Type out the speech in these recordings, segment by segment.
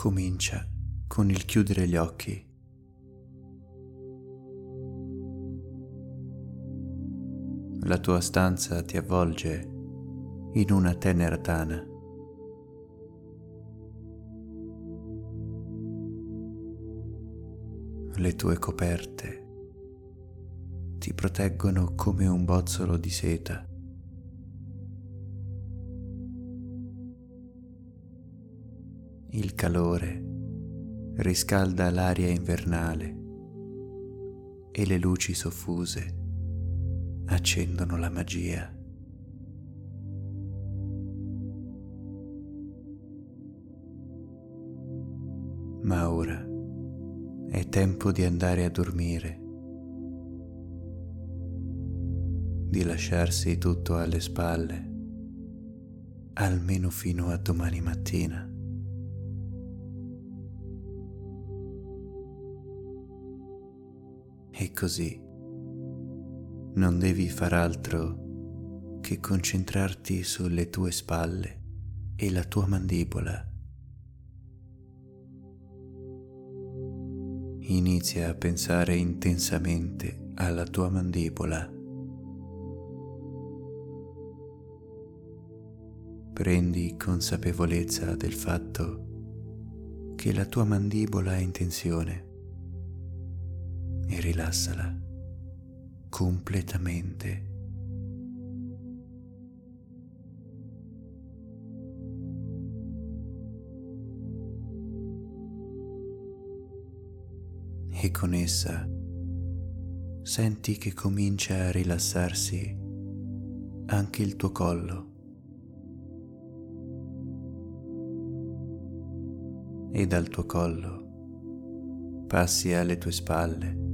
comincia con il chiudere gli occhi. La tua stanza ti avvolge in una tenera tana. Le tue coperte ti proteggono come un bozzolo di seta. Il calore riscalda l'aria invernale e le luci soffuse accendono la magia. Ma ora è tempo di andare a dormire, di lasciarsi tutto alle spalle, almeno fino a domani mattina. E così non devi far altro che concentrarti sulle tue spalle e la tua mandibola. Inizia a pensare intensamente alla tua mandibola. Prendi consapevolezza del fatto che la tua mandibola è in tensione e rilassala completamente. E con essa senti che comincia a rilassarsi anche il tuo collo. E dal tuo collo passi alle tue spalle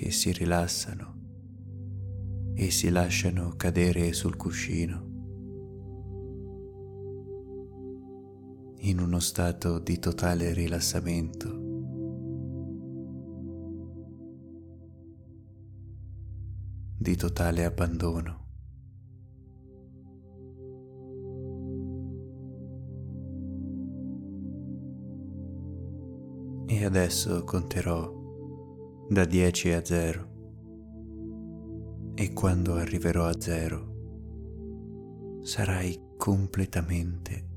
che si rilassano e si lasciano cadere sul cuscino in uno stato di totale rilassamento. di totale abbandono. E adesso conterò da 10 a 0 e quando arriverò a 0 sarai completamente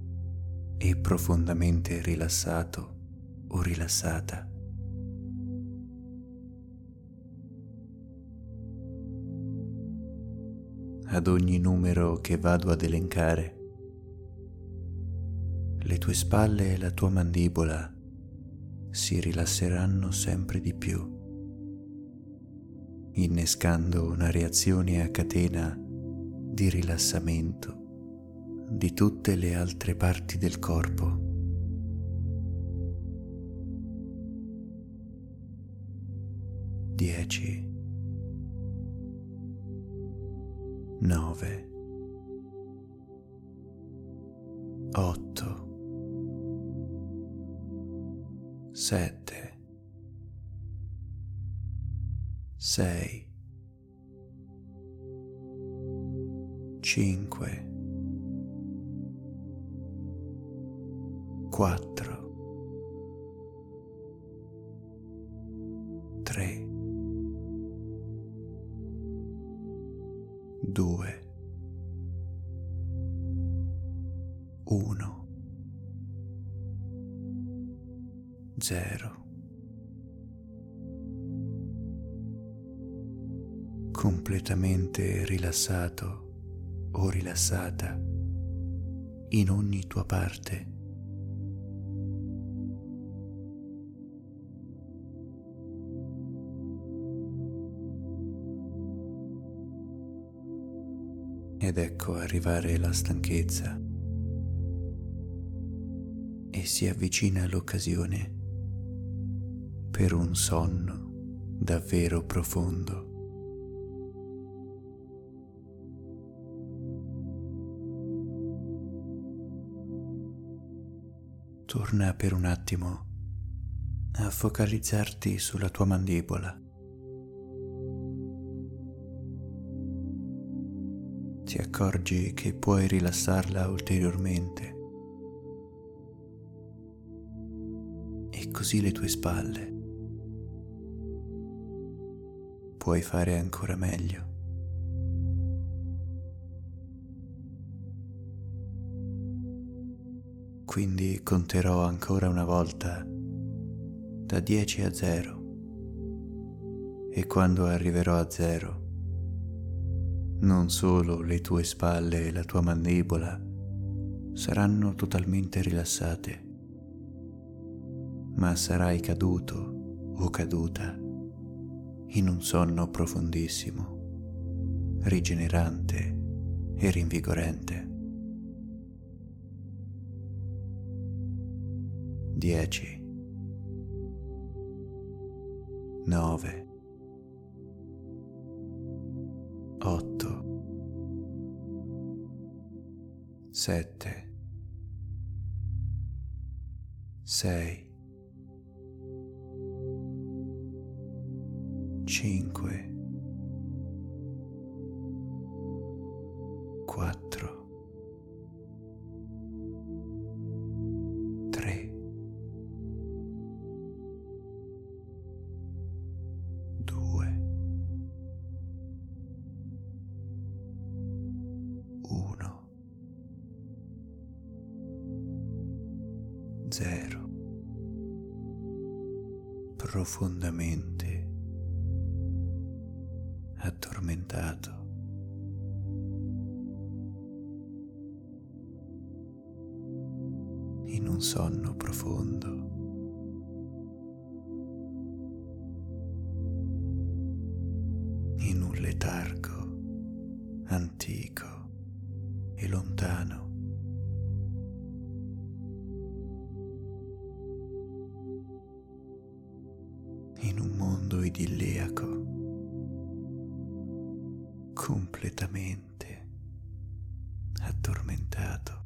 e profondamente rilassato o rilassata. Ad ogni numero che vado ad elencare, le tue spalle e la tua mandibola si rilasseranno sempre di più innescando una reazione a catena di rilassamento di tutte le altre parti del corpo. Dieci, nove, otto, sette, sei, cinque, quattro, tre, due, uno, zero. Completamente rilassato o rilassata in ogni tua parte. Ed ecco arrivare la stanchezza e si avvicina l'occasione per un sonno davvero profondo. Torna per un attimo a focalizzarti sulla tua mandibola. Ti accorgi che puoi rilassarla ulteriormente e così le tue spalle. Puoi fare ancora meglio. Quindi conterò ancora una volta da 10 a 0 e quando arriverò a 0 non solo le tue spalle e la tua mandibola saranno totalmente rilassate, ma sarai caduto o caduta in un sonno profondissimo, rigenerante e rinvigorente. 10 9 8 7 6 5 4 zero, profondamente addormentato. in un sonno profondo. in un letargo antico e lontano. Idilliaco, completamente addormentato.